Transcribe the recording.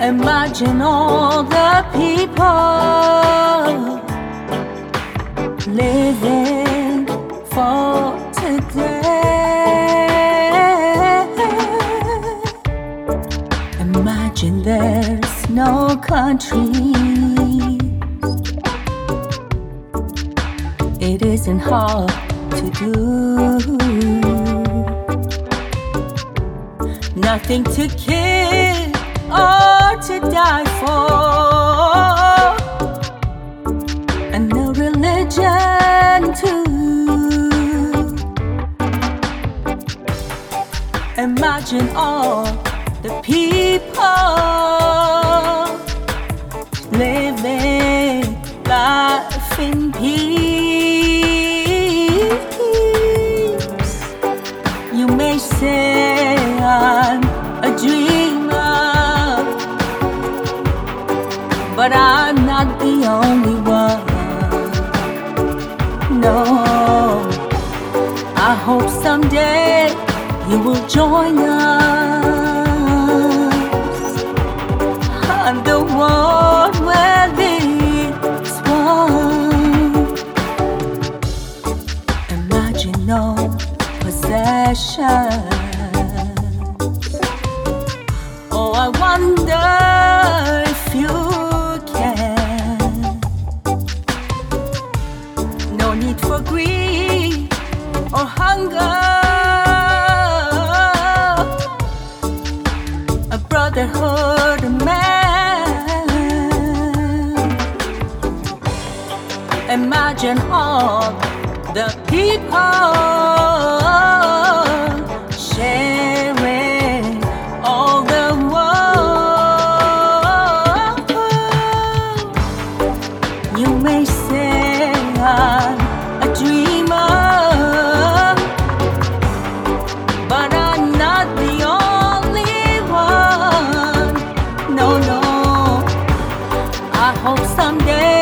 Imagine all the people living for today. Imagine there's no countries. It isn't hard to do. Nothing to kill or to die for, and no religion too. Imagine all the people living life in peace. But I'm not the only one. No, I hope someday you will join us, and the world will be one. Imagine no possessions. Oh, I wonder For greed or hunger. A brotherhood of man. Imagine all the people sharing all the world. You may one. No, no. I hope someday